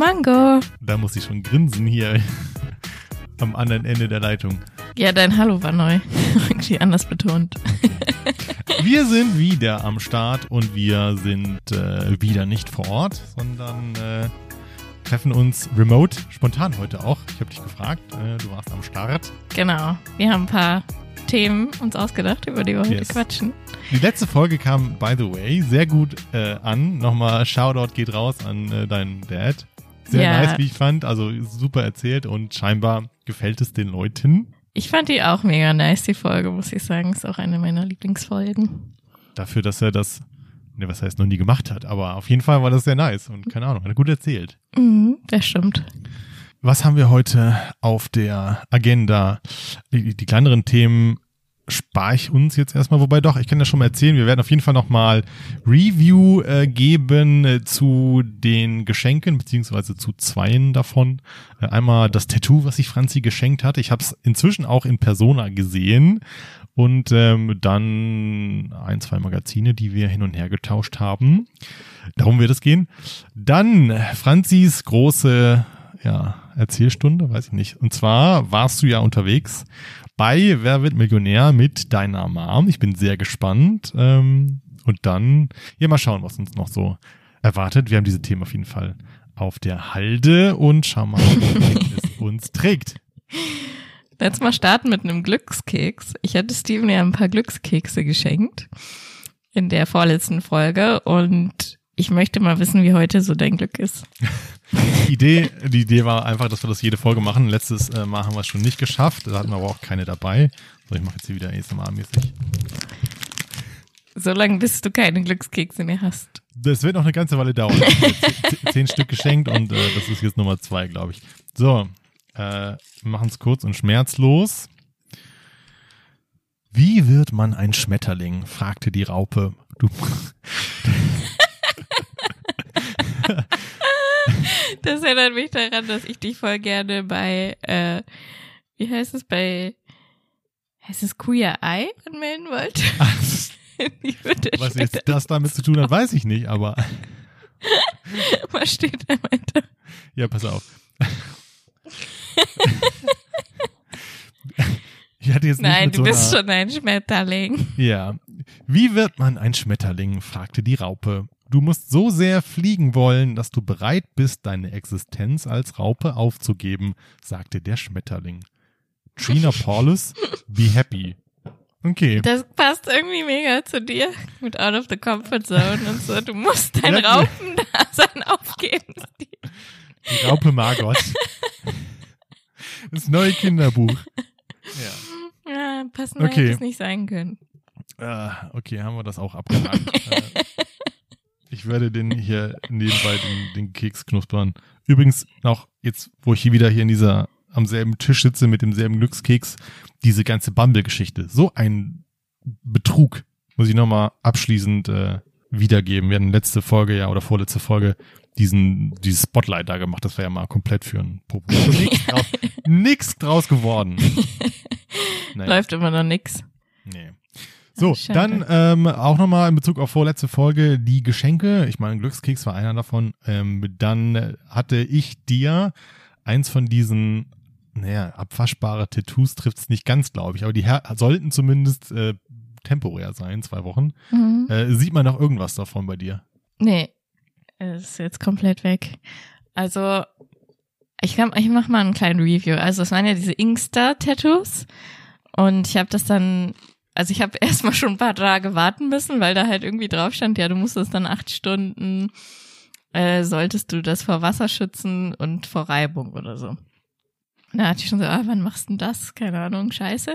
Mango. da muss ich schon grinsen hier am anderen Ende der Leitung. Ja, dein Hallo war neu. Irgendwie anders betont. Wir sind wieder am Start und wir sind äh, wieder nicht vor Ort, sondern äh, treffen uns remote, spontan heute auch. Ich habe dich gefragt, äh, du warst am Start. Genau. Wir haben ein paar Themen uns ausgedacht, über die wir heute Yes. quatschen. Die letzte Folge kam, by the way, sehr gut äh, an. Nochmal Shoutout geht raus an äh, deinen Dad. Sehr Ja. nice, wie ich fand. Also super erzählt und scheinbar gefällt es den Leuten. Ich fand die auch mega nice, die Folge, muss ich sagen. Ist auch eine meiner Lieblingsfolgen. Dafür, dass er das, ne, was heißt, noch nie gemacht hat. Aber auf jeden Fall war das sehr nice und keine Ahnung, hat er gut erzählt. Mhm, das stimmt. Was haben wir heute auf der Agenda? Die, die kleineren Themen spare ich uns jetzt erstmal, wobei doch, ich kann ja schon mal erzählen, wir werden auf jeden Fall nochmal Review äh, geben äh, zu den Geschenken, beziehungsweise zu zweien davon. Äh, einmal das Tattoo, was sich Franzi geschenkt hat. Ich habe es inzwischen auch in Persona gesehen. Und ähm, dann ein, zwei Magazine, die wir hin und her getauscht haben. Darum wird es gehen. Dann Franzis große ja, Erzählstunde, weiß ich nicht. Und zwar warst du ja unterwegs bei Wer wird Millionär mit deiner Mom. Ich bin sehr gespannt. Ähm, und dann, ja, mal schauen, was uns noch so erwartet. Wir haben diese Themen auf jeden Fall auf der Halde und schauen mal, wohin es uns trägt. Jetzt mal starten mit einem Glückskeks. Ich hatte Steven ja ein paar Glückskekse geschenkt in der vorletzten Folge und ich möchte mal wissen, wie heute so dein Glück ist. Die Idee, die Idee war einfach, dass wir das jede Folge machen. Letztes äh, Mal haben wir es schon nicht geschafft. Da hatten wir aber auch keine dabei. So, ich mache jetzt hier wieder ASMR-mäßig. Solange bis du keine Glückskekse mehr hast. Das wird noch eine ganze Weile dauern. Ich habe jetzt zehn- Stück geschenkt und äh, das ist jetzt Nummer zwei, glaube ich. So, äh, wir machen es kurz und schmerzlos. Wie wird man ein Schmetterling? fragte die Raupe. Du, Das erinnert mich daran, dass ich dich voll gerne bei, äh, wie heißt es, bei, heißt es Queer Eye anmelden wollte? Würde was jetzt das damit zu tun hat, weiß ich nicht, aber Was steht da weiter? ja, pass auf. Ich hatte jetzt Nein, du so bist schon ein Schmetterling. Ja. Wie wird man ein Schmetterling? fragte die Raupe. Du musst so sehr fliegen wollen, dass du bereit bist, deine Existenz als Raupe aufzugeben, sagte der Schmetterling. Trina Paulus, be happy. Okay. Das passt irgendwie mega zu dir. Mit Out of the Comfort Zone und so. Du musst dein Ja. Raupendasein aufgeben. Die Raupe Margot. Das neue Kinderbuch. Ja. Ja, passender Okay. hätte es nicht sein können. Ah, okay, haben wir das auch abgehakt. Äh, ich werde den hier nebenbei den, den Keks knuspern. Übrigens auch jetzt, wo ich hier wieder hier in dieser am selben Tisch sitze mit demselben Glückskeks, diese ganze Bumble-Geschichte. So ein Betrug, muss ich nochmal abschließend äh, wiedergeben. Wir hatten letzte Folge ja oder vorletzte Folge diesen dieses Spotlight da gemacht. Das war ja mal komplett für ein Popo. Nix draus, nix draus geworden. Naja. Läuft immer noch nix. Nee. So, schade. dann ähm, auch nochmal in Bezug auf vorletzte Folge die Geschenke. Ich meine, Glückskeks war einer davon. Ähm, dann hatte ich dir eins von diesen, naja, abwaschbare Tattoos trifft's nicht ganz, glaube ich, aber die her sollten zumindest äh, temporär sein, zwei Wochen. Mhm. Äh, sieht man noch irgendwas davon bei dir? Nee, es ist jetzt komplett weg. Also, ich, kann, ich mach mal einen kleinen Review. Also, es waren ja diese Inkster-Tattoos. Und ich habe das dann, also ich habe erstmal schon ein paar Tage warten müssen, weil da halt irgendwie drauf stand, ja, du musstest dann acht Stunden, äh, solltest du das vor Wasser schützen und vor Reibung oder so. Da hatte ich schon so, ah, wann machst du denn das? Keine Ahnung, scheiße.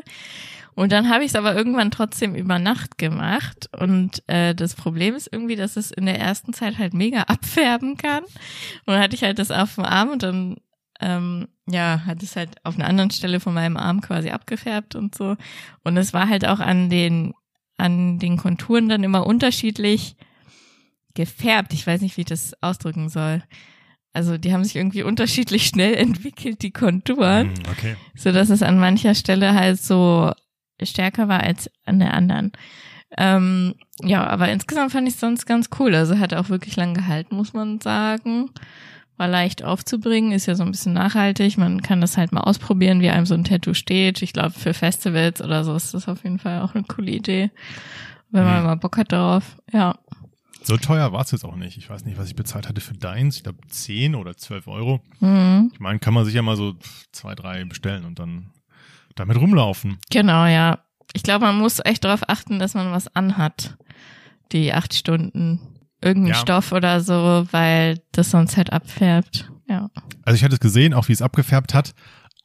Und dann habe ich es aber irgendwann trotzdem über Nacht gemacht. Und äh, das Problem ist irgendwie, dass es in der ersten Zeit halt mega abfärben kann. Und dann hatte ich halt das auf dem Arm und dann ähm, ja, hat es halt auf einer anderen Stelle von meinem Arm quasi abgefärbt und so. Und es war halt auch an den, an den Konturen dann immer unterschiedlich gefärbt. Ich weiß nicht, wie ich das ausdrücken soll. Also die haben sich irgendwie unterschiedlich schnell entwickelt, die Konturen, Hm, okay. so dass es an mancher Stelle halt so stärker war als an der anderen. Ähm, ja, aber insgesamt fand ich es sonst ganz cool. Also hat auch wirklich lang gehalten, muss man sagen. War leicht aufzubringen, ist ja so ein bisschen nachhaltig. Man kann das halt mal ausprobieren, wie einem so ein Tattoo steht. Ich glaube, für Festivals oder so ist das auf jeden Fall auch eine coole Idee. Wenn man Mhm. mal Bock hat darauf. Ja. So teuer war es jetzt auch nicht. Ich weiß nicht, was ich bezahlt hatte für deins. Ich glaube 10 oder 12 Euro. Mhm. Ich meine, kann man sich ja mal so zwei, drei bestellen und dann damit rumlaufen. Genau, ja. Ich glaube, man muss echt darauf achten, dass man was anhat. Die acht Stunden. Irgendein Ja. Stoff oder so, weil das sonst halt abfärbt. Ja. Also ich hatte es gesehen, auch wie es abgefärbt hat,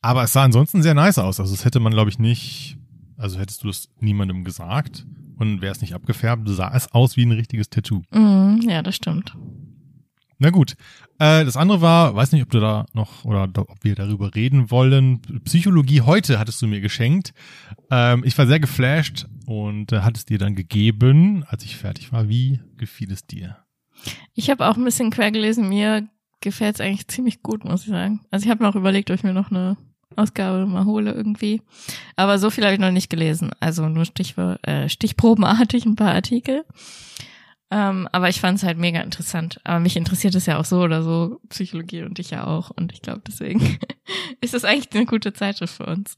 aber es sah ansonsten sehr nice aus. Also das hätte man, glaube ich, nicht, also hättest du das niemandem gesagt und wäre es nicht abgefärbt, sah es aus wie ein richtiges Tattoo. Mhm, ja, das stimmt. Na gut. Äh, das andere war, weiß nicht, ob du da noch oder ob wir darüber reden wollen. Psychologie heute hattest du mir geschenkt. Ähm, ich war sehr geflasht und äh, hat es dir dann gegeben, als ich fertig war. Wie gefiel es dir? Ich habe auch ein bisschen quer gelesen. Mir gefällt es eigentlich ziemlich gut, muss ich sagen. Also ich habe mir auch überlegt, ob ich mir noch eine Ausgabe mal hole irgendwie. Aber so viel habe ich noch nicht gelesen. Also nur Stichwort, äh, stichprobenartig ein paar Artikel. Ähm, aber ich fand es halt mega interessant. Aber mich interessiert es ja auch so oder so, Psychologie und dich ja auch. Und ich glaube, deswegen ist das eigentlich eine gute Zeitschrift für uns.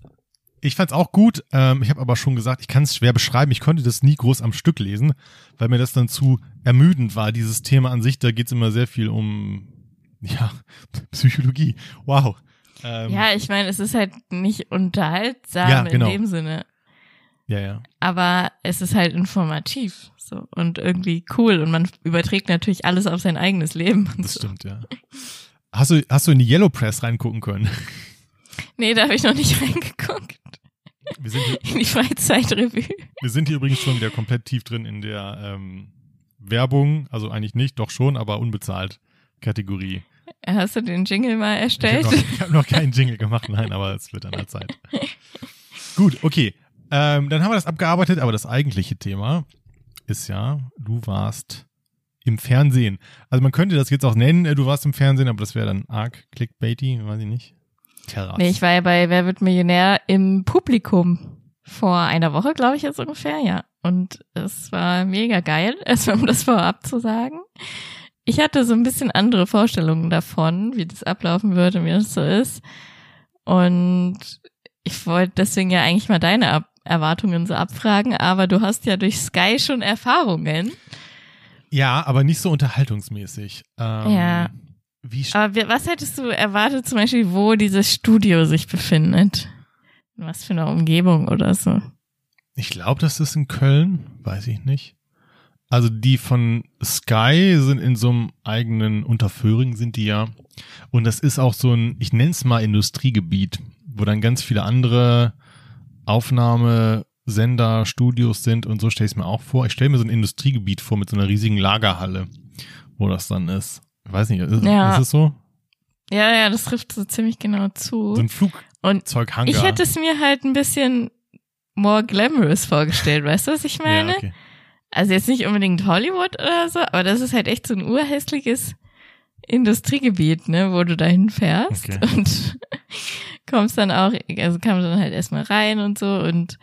Ich fand's auch gut. Ähm, ich habe aber schon gesagt, ich kann es schwer beschreiben. Ich konnte das nie groß am Stück lesen, weil mir das dann zu ermüdend war. Dieses Thema an sich, da geht's immer sehr viel um ja Psychologie. Wow. Ähm, ja, ich meine, es ist halt nicht unterhaltsam Ja, genau. in dem Sinne. Ja, ja. aber es ist halt informativ so und irgendwie cool und man überträgt natürlich alles auf sein eigenes Leben. Das so. stimmt, ja. Hast du, hast du in die Yellow Press reingucken können? Nee, da habe ich noch nicht reingeguckt. Wir sind, hier, In die Freizeitrevue. wir sind hier übrigens schon wieder komplett tief drin in der ähm, Werbung. Also eigentlich nicht, doch schon, aber unbezahlt Kategorie. Hast du den Jingle mal Ich erstellt? habe noch, ich hab noch keinen Jingle gemacht, nein, aber es wird an der Zeit. Gut, okay. Ähm, dann haben wir das abgearbeitet, aber das eigentliche Thema ist ja, du warst im Fernsehen. Also man könnte das jetzt auch nennen, äh, du warst im Fernsehen, aber das wäre dann arg clickbaity, weiß ich nicht. Terras. Nee, ich war ja bei Wer wird Millionär im Publikum vor einer Woche, glaube ich jetzt ungefähr, ja. Und es war mega geil, erstmal um das vorab zu sagen. Ich hatte so ein bisschen andere Vorstellungen davon, wie das ablaufen würde, wie das so ist. Und ich wollte deswegen ja eigentlich mal deine Ab Erwartungen so abfragen, aber du hast ja durch Sky schon Erfahrungen. ja, aber nicht so unterhaltungsmäßig. Ähm, Ja. Aber was hättest du erwartet, zum Beispiel, wo dieses Studio sich befindet? In was für einer Umgebung oder so? Ich glaube, das ist in Köln, weiß ich nicht. Also die von Sky sind in so einem eigenen Unterföhring sind die ja. Und das ist auch so ein, ich nenne es mal Industriegebiet, wo dann ganz viele andere Aufnahmesender, Studios sind und so stelle ich es mir auch vor. Ich stelle mir so ein Industriegebiet vor mit so einer riesigen Lagerhalle, wo das dann ist. Ich weiß nicht, ist, Ja. ist es so? Ja, ja, das trifft so ziemlich genau zu. So ein Und Flugzeughangar. ich hätte es mir halt ein bisschen more glamorous vorgestellt, weißt du, was ich meine? ja, okay. Also jetzt nicht unbedingt Hollywood oder so, aber das ist halt echt so ein urhässliches Industriegebiet, ne, wo du dahin fährst Okay. und kommst dann auch, also kam dann halt erstmal rein und so und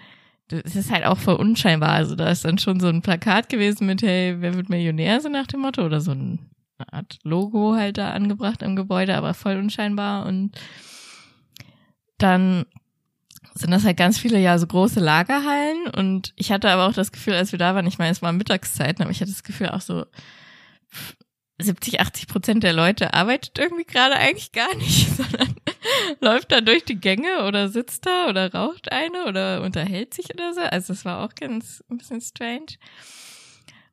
es ist halt auch voll unscheinbar. Also da ist dann schon so ein Plakat gewesen mit, hey, wer wird Millionär, so nach dem Motto, oder so ein- eine Art Logo halt da angebracht im Gebäude, aber voll unscheinbar und dann sind das halt ganz viele ja so große Lagerhallen und ich hatte aber auch das Gefühl, als wir da waren, ich meine, es war Mittagszeiten, aber ich hatte das Gefühl auch so 70, 80 Prozent der Leute arbeitet irgendwie gerade eigentlich gar nicht, sondern läuft da durch die Gänge oder sitzt da oder raucht eine oder unterhält sich oder so. Also das war auch ganz ein bisschen strange.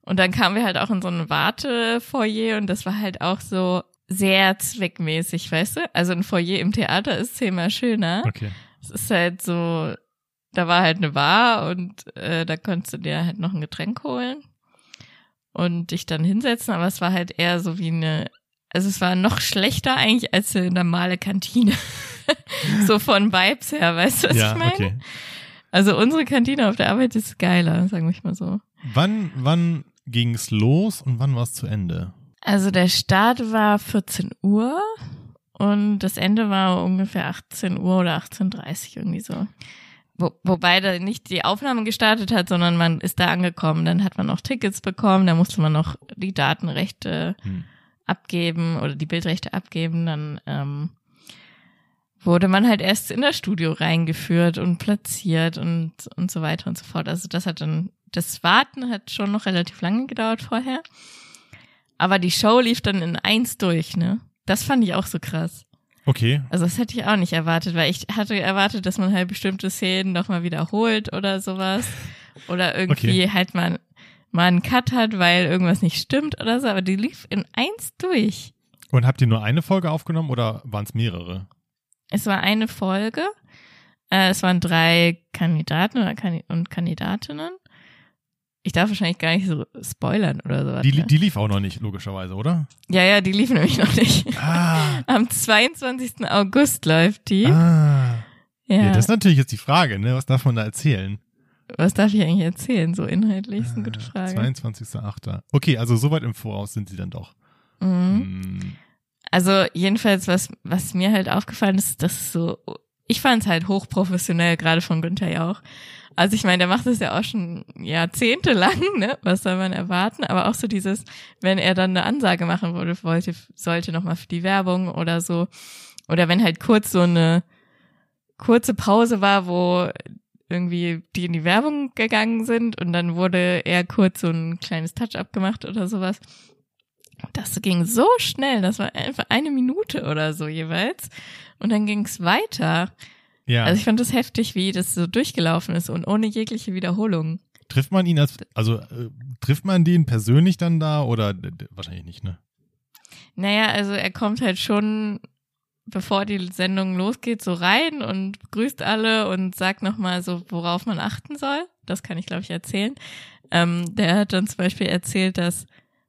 Und dann kamen wir halt auch in so ein Wartefoyer und das war halt auch so sehr zweckmäßig, weißt du? Also ein Foyer im Theater ist zehnmal schöner. Okay. Es ist halt so, da war halt eine Bar und äh, da konntest du dir halt noch ein Getränk holen und dich dann hinsetzen, aber es war halt eher so wie eine, also es war noch schlechter eigentlich als eine normale Kantine. so von Vibes her, weißt du, was ja, ich meine? okay. Also unsere Kantine auf der Arbeit ist geiler, sagen wir mal so. Wann, wann ging's los und wann war es zu Ende? Also der Start war 14 Uhr und das Ende war ungefähr 18 Uhr oder 18.30 Uhr irgendwie so. Wo, wobei da nicht die Aufnahme gestartet hat, sondern man ist da angekommen. Dann hat man noch Tickets bekommen, da musste man noch die Datenrechte Hm. abgeben oder die Bildrechte abgeben. Dann ähm, wurde man halt erst in das Studio reingeführt und platziert und, und so weiter und so fort. Also das hat dann, das Warten hat schon noch relativ lange gedauert vorher. Aber die Show lief dann in eins durch, ne? Das fand ich auch so krass. Okay. Also das hätte ich auch nicht erwartet, weil ich hatte erwartet, dass man halt bestimmte Szenen nochmal wiederholt oder sowas. Oder irgendwie halt mal, mal einen Cut hat, weil irgendwas nicht stimmt oder so. Aber die lief in eins durch. Und habt ihr nur eine Folge aufgenommen oder waren es mehrere? Es war eine Folge. Äh, es waren drei Kandidaten oder Kandi und Kandidatinnen. Ich darf wahrscheinlich gar nicht so spoilern oder sowas. Die, ne? die lief auch noch nicht, logischerweise, oder? ja, ja, die liefen nämlich noch nicht. Ah. Am 22. August läuft die. ah. ja. Ja. das ist natürlich jetzt die Frage, ne? Was darf man da erzählen? Was darf ich eigentlich erzählen? So inhaltlich ist eine gute Äh, Frage. 22.8. Okay, also soweit im Voraus sind sie dann doch. Mhm. Hm. Also jedenfalls, was, was mir halt aufgefallen ist, dass so, ich fand es halt hochprofessionell, gerade von Günther Jauch. Also ich meine, der macht das ja auch schon Jahrzehnte lang, ne? Was soll man erwarten? Aber auch so dieses, wenn er dann eine Ansage machen wollte, wollte sollte nochmal für die Werbung oder so. Oder wenn halt kurz so eine kurze Pause war, wo irgendwie die in die Werbung gegangen sind und dann wurde er kurz so ein kleines Touch-up gemacht oder sowas. Das ging so schnell, das war einfach eine Minute oder so jeweils. Und dann ging es weiter. Ja. Also ich fand das heftig, wie das so durchgelaufen ist und ohne jegliche Wiederholung. trifft man ihn als, also äh, trifft man den persönlich dann da oder wahrscheinlich nicht, ne? Naja, also er kommt halt schon, bevor die Sendung losgeht, so rein und grüßt alle und sagt nochmal so, worauf man achten soll. Das kann ich, glaube ich, erzählen. Ähm, der hat dann zum Beispiel erzählt, dass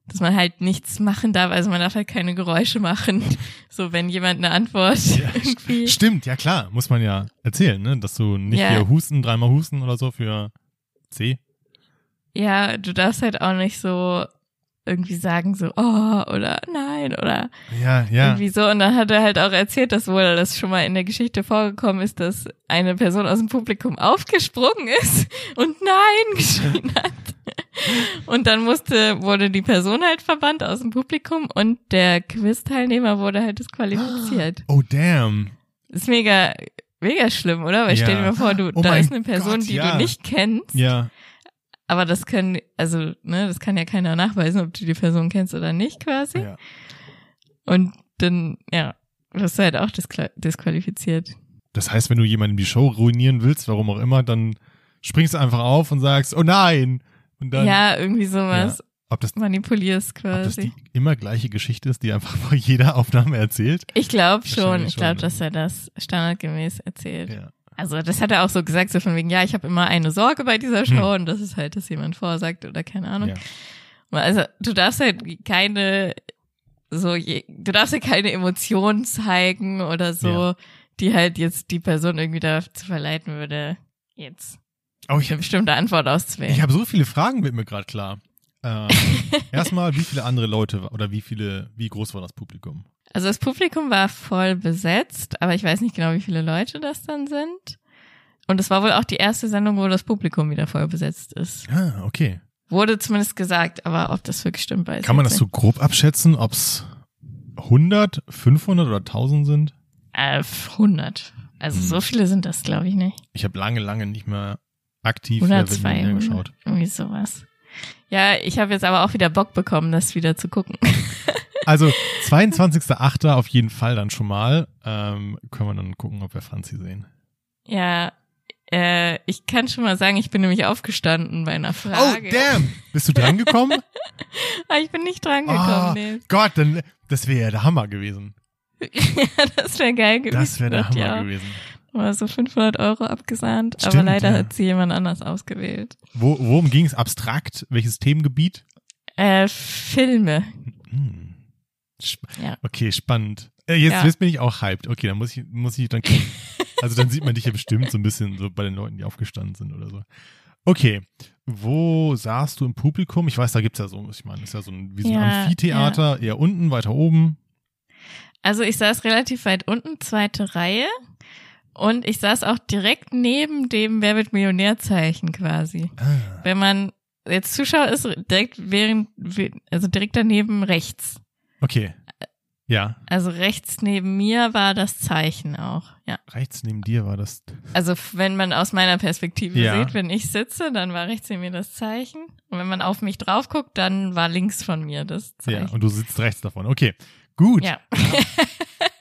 dass man halt nichts machen darf, also man darf halt keine Geräusche machen. So, wenn jemand eine Antwort Ja, irgendwie. Stimmt, ja klar, muss man ja erzählen, ne? Dass du nicht Ja. hier husten, dreimal husten oder so für C. Ja, du darfst halt auch nicht so irgendwie sagen so, oh, oder nein, oder Ja, ja. irgendwie so. Und dann hat er halt auch erzählt, dass wohl das schon mal in der Geschichte vorgekommen ist, dass eine Person aus dem Publikum aufgesprungen ist und nein geschrien hat. Und dann musste, wurde die Person halt verbannt aus dem Publikum und der Quiz-Teilnehmer wurde halt disqualifiziert. Oh damn. Ist mega, mega schlimm, oder? Weil Ja. stell dir mal vor, du, Oh da ist eine Person, Gott, die ja. du nicht kennst. Ja. Aber das können, also, ne, das kann ja keiner nachweisen, ob du die Person kennst oder nicht quasi. ja. Und dann, ja, wirst du halt auch disqualifiziert. Das heißt, wenn du jemandem die Show ruinieren willst, warum auch immer, dann springst du einfach auf und sagst, oh nein. Und dann, ja, irgendwie sowas ob das, manipulierst ob das quasi. die immer gleiche Geschichte ist, die einfach vor jeder Aufnahme erzählt. Ich glaube schon, ich glaube, dass er das standardgemäß erzählt. Ja. Also das hat er auch so gesagt, so von wegen, ja, ich habe immer eine Sorge bei dieser Show und das ist halt, dass jemand vorsagt oder keine Ahnung. ja. Also du darfst halt keine so je, du darfst ja keine Emotionen zeigen oder so, Ja. die halt jetzt die Person irgendwie dazu verleiten würde, jetzt Oh, ich eine bestimmte Antwort auszuwählen. Ich habe so viele Fragen, wird mir gerade klar. Ähm, erstmal, wie viele andere Leute oder wie viele, wie groß war das Publikum? also das Publikum war voll besetzt, aber ich weiß nicht genau, wie viele Leute das dann sind. Und es war wohl auch die erste Sendung, wo das Publikum wieder voll besetzt ist. Ah, okay. Wurde zumindest gesagt, aber ob das wirklich stimmt, weiß Kann man ich das so grob abschätzen, ob es 100, 500 oder 1000 sind? Äh, 100. Also Hm. so viele sind das, glaube ich, nicht. Ich habe lange, lange nicht mehr aktiv Oder 200. geschaut. Irgendwie sowas. Ja, ich habe jetzt aber auch wieder Bock bekommen, das wieder zu gucken. Also 22.08. auf jeden Fall dann schon mal. Ähm, können wir dann gucken, ob wir Franzi sehen. ja, äh, ich kann schon mal sagen, ich bin nämlich aufgestanden bei einer Frage. Oh, damn! Bist du drangekommen? Aber ich bin nicht drangekommen, Ah, nee. Gott, dann, das wäre ja der Hammer gewesen. ja, das wäre geil gewesen. Das wäre der Hammer ja. gewesen. War so 500 Euro abgesahnt, aber Stimmt, leider ja. hat sie jemand anders ausgewählt. Wo, worum ging es abstrakt? Welches Themengebiet? Äh, Filme. Hm. Sp Ja. Okay, spannend. Äh, jetzt, Ja. jetzt bin ich auch hyped. Okay, dann muss ich, muss ich dann. Also dann sieht man dich ja bestimmt so ein bisschen so bei den Leuten, die aufgestanden sind oder so. Okay, wo saßt du im Publikum? Ich weiß, da gibt's ja so, ich meine, ist ja so ein, wie so ein Ja, Amphitheater, eher unten, weiter oben. Also ich saß relativ weit unten, zweite Reihe. Und ich saß auch direkt neben dem Wer wird Millionärzeichen quasi. Ah, Wenn man jetzt Zuschauer ist, direkt während, also direkt daneben rechts. okay. Ja, Also rechts neben mir war das Zeichen auch, ja. rechts neben dir war das. Also wenn man aus meiner Perspektive Ja. sieht, wenn ich sitze, dann war rechts neben mir das Zeichen. Und wenn man auf mich drauf guckt, dann war links von mir das Ja, Zeichen. und du sitzt rechts davon. Okay, gut. Ja,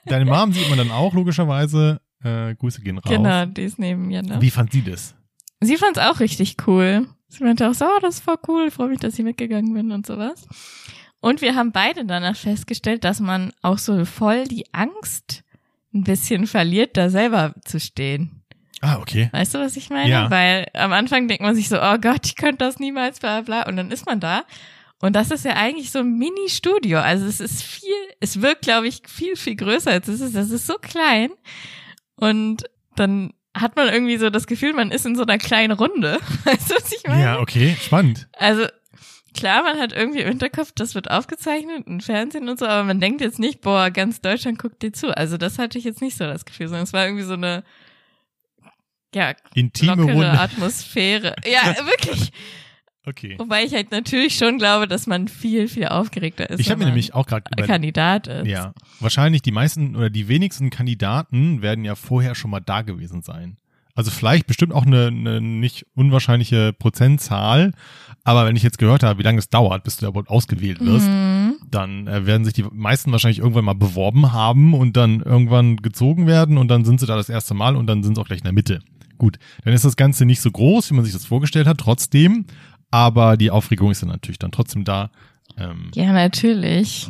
Deine Mom sieht man dann auch logischerweise. Äh, Grüße gehen raus. genau, die ist neben mir. Ne? Wie fand sie das? Sie fand's auch richtig cool. Sie meinte auch so, oh, das ist voll cool, ich freue mich, dass ich mitgegangen bin und sowas. Und wir haben beide danach festgestellt, dass man auch so voll die Angst ein bisschen verliert, da selber zu stehen. Ah, okay. Weißt du, was ich meine? Ja. Weil am Anfang denkt man sich so, oh Gott, ich könnte das niemals, bla bla. Und dann ist man da. Und das ist ja eigentlich so ein Mini-Studio. Also es ist viel, es wirkt, glaube ich, viel, viel größer als es ist. Das ist so klein. Und dann hat man irgendwie so das Gefühl, man ist in so einer kleinen Runde. Weißt du, was ich meine? Ja, okay, spannend. Also klar, man hat irgendwie im Hinterkopf, das wird aufgezeichnet im Fernsehen und so, aber man denkt jetzt nicht, boah, ganz Deutschland guckt dir zu. Also das hatte ich jetzt nicht so das Gefühl, sondern es war irgendwie so eine ja, Intime lockere Runde. Atmosphäre. Ja, wirklich. Okay. Wobei ich halt natürlich schon glaube, dass man viel, viel aufgeregter ist. Ich habe mir nämlich auch gerade Kandidat ist. Ja, wahrscheinlich die meisten oder die wenigsten Kandidaten werden ja vorher schon mal da gewesen sein. Also vielleicht bestimmt auch eine, eine nicht unwahrscheinliche Prozentzahl, aber wenn ich jetzt gehört habe, wie lange es dauert, bis du da überhaupt ausgewählt wirst, Mhm. dann äh, werden sich die meisten wahrscheinlich irgendwann mal beworben haben und dann irgendwann gezogen werden und dann sind sie da das erste Mal und dann sind sie auch gleich in der Mitte. Gut, dann ist das Ganze nicht so groß, wie man sich das vorgestellt hat, trotzdem, aber die Aufregung ist dann natürlich dann trotzdem da. Ähm, Ja, natürlich.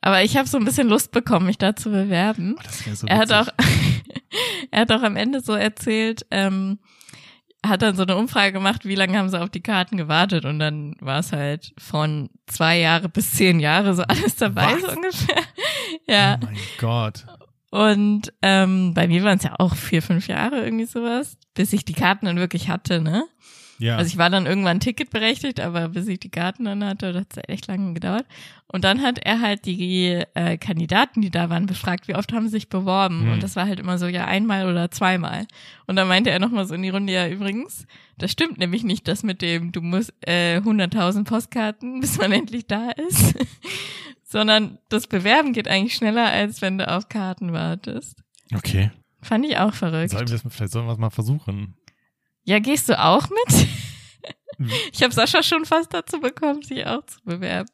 Aber ich habe so ein bisschen Lust bekommen, mich da zu bewerben. das wär so Er hat auch, er hat auch am Ende so erzählt, ähm, hat dann so eine Umfrage gemacht, wie lange haben sie auf die Karten gewartet und dann war es halt von zwei Jahre bis zehn Jahre so alles dabei Was? so ungefähr. Ja. Oh mein Gott. Und ähm, bei mir waren es ja auch vier, fünf Jahre irgendwie sowas, bis ich die Karten dann wirklich hatte, ne? Ja. Also ich war dann irgendwann ticketberechtigt, aber bis ich die Karten dann hatte, das hat echt lange gedauert. Und dann hat er halt die äh, Kandidaten, die da waren, befragt, wie oft haben sie sich beworben. Hm. Und das war halt immer so, ja, einmal oder zweimal. Und dann meinte er nochmal so in die Runde, ja, übrigens, das stimmt nämlich nicht, das mit dem, du musst äh, 100.000 Postkarten, bis man endlich da ist. Sondern das Bewerben geht eigentlich schneller, als wenn du auf Karten wartest. okay. Fand ich auch verrückt. Sollen wir das, vielleicht sollen wir es mal versuchen. Ja, gehst du auch mit? Mhm. Ich habe Sascha schon fast dazu bekommen, sich auch zu bewerben.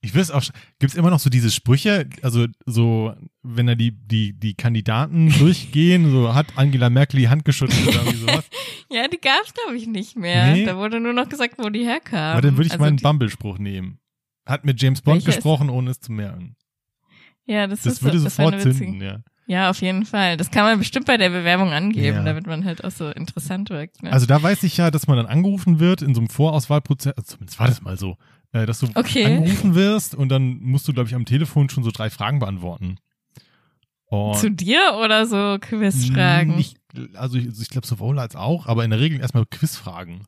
Ich es auch, gibt es immer noch so diese Sprüche, also so, wenn da die, die, die Kandidaten durchgehen, so hat Angela Merkel die Hand geschüttelt oder irgendwie sowas. Ja, die gab's glaube ich nicht mehr. Nee. Da wurde nur noch gesagt, wo die herkamen. Aber dann würde ich Also meinen Bumble-Spruch nehmen. Hat mit James Bond gesprochen, ohne es zu merken. Ja, das, Das ist würde so, das sofort zünden, ja. Ja, auf jeden Fall. Das kann man bestimmt bei der Bewerbung angeben, Ja. damit man halt auch so interessant wirkt. Ne? Also da weiß ich ja, dass man dann angerufen wird in so einem Vorauswahlprozess, also zumindest war das mal so, äh, dass du Okay. angerufen wirst und dann musst du, glaube ich, am Telefon schon so drei Fragen beantworten. Und Zu dir oder so Quizfragen? Nicht, also ich, also ich glaube sowohl als auch, aber in der Regel erstmal Quizfragen.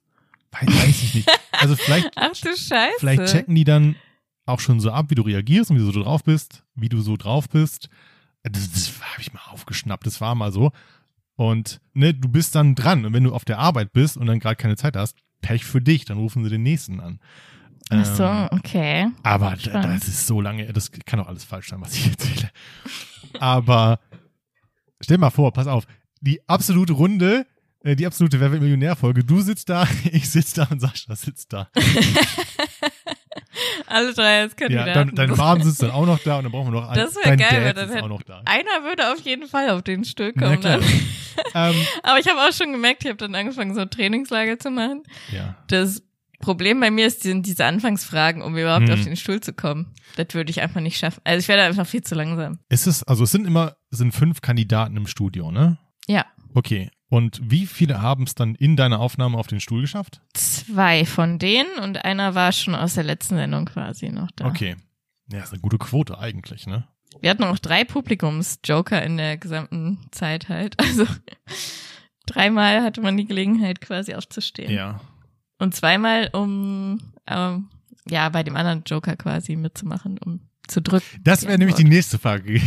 Weiß, weiß ich nicht. Also vielleicht, Ach du Scheiße. vielleicht checken die dann auch schon so ab, wie du reagierst und wie du so drauf bist, wie du so drauf bist. Das, das habe ich mal aufgeschnappt, das war mal so. Und ne, du bist dann dran. Und wenn du auf der Arbeit bist und dann gerade keine Zeit hast, Pech für dich, dann rufen sie den nächsten an. Ach so, Ähm, okay. aber Spannend. das ist so lange, das kann doch alles falsch sein, was ich erzähle. Aber stell mal vor, pass auf, die absolute Runde, äh, die absolute Wer wird Millionär-Folge, du sitzt da, ich sitz da und Sascha sitzt da. Alle drei als Ja, Kandidaten. dann, dein Mom sitzt dann auch noch da und dann brauchen wir noch einen. Das wär dein geil, weil dann hätte- auch noch da. Einer würde auf jeden Fall auf den Stuhl kommen. Dann. ähm, Aber ich habe auch schon gemerkt, ich habe dann angefangen, so ein Trainingslager zu machen. ja. Das Problem bei mir ist, sind diese Anfangsfragen, um überhaupt Hm. auf den Stuhl zu kommen. Das würde ich einfach nicht schaffen. Also ich werde einfach viel zu langsam. Ist es, also es sind immer, es sind fünf Kandidaten im Studio, ne? Ja. Okay. Und wie viele haben es dann in deiner Aufnahme auf den Stuhl geschafft? Zwei von denen und einer war schon aus der letzten Sendung quasi noch da. Okay. Ja, ist eine gute Quote eigentlich, ne? Wir hatten auch drei Publikumsjoker in der gesamten Zeit halt. Also dreimal hatte man die Gelegenheit quasi aufzustehen. Ja. Und zweimal, um ähm, ja bei dem anderen Joker quasi mitzumachen, um zu drücken. Das wäre nämlich die nächste Frage.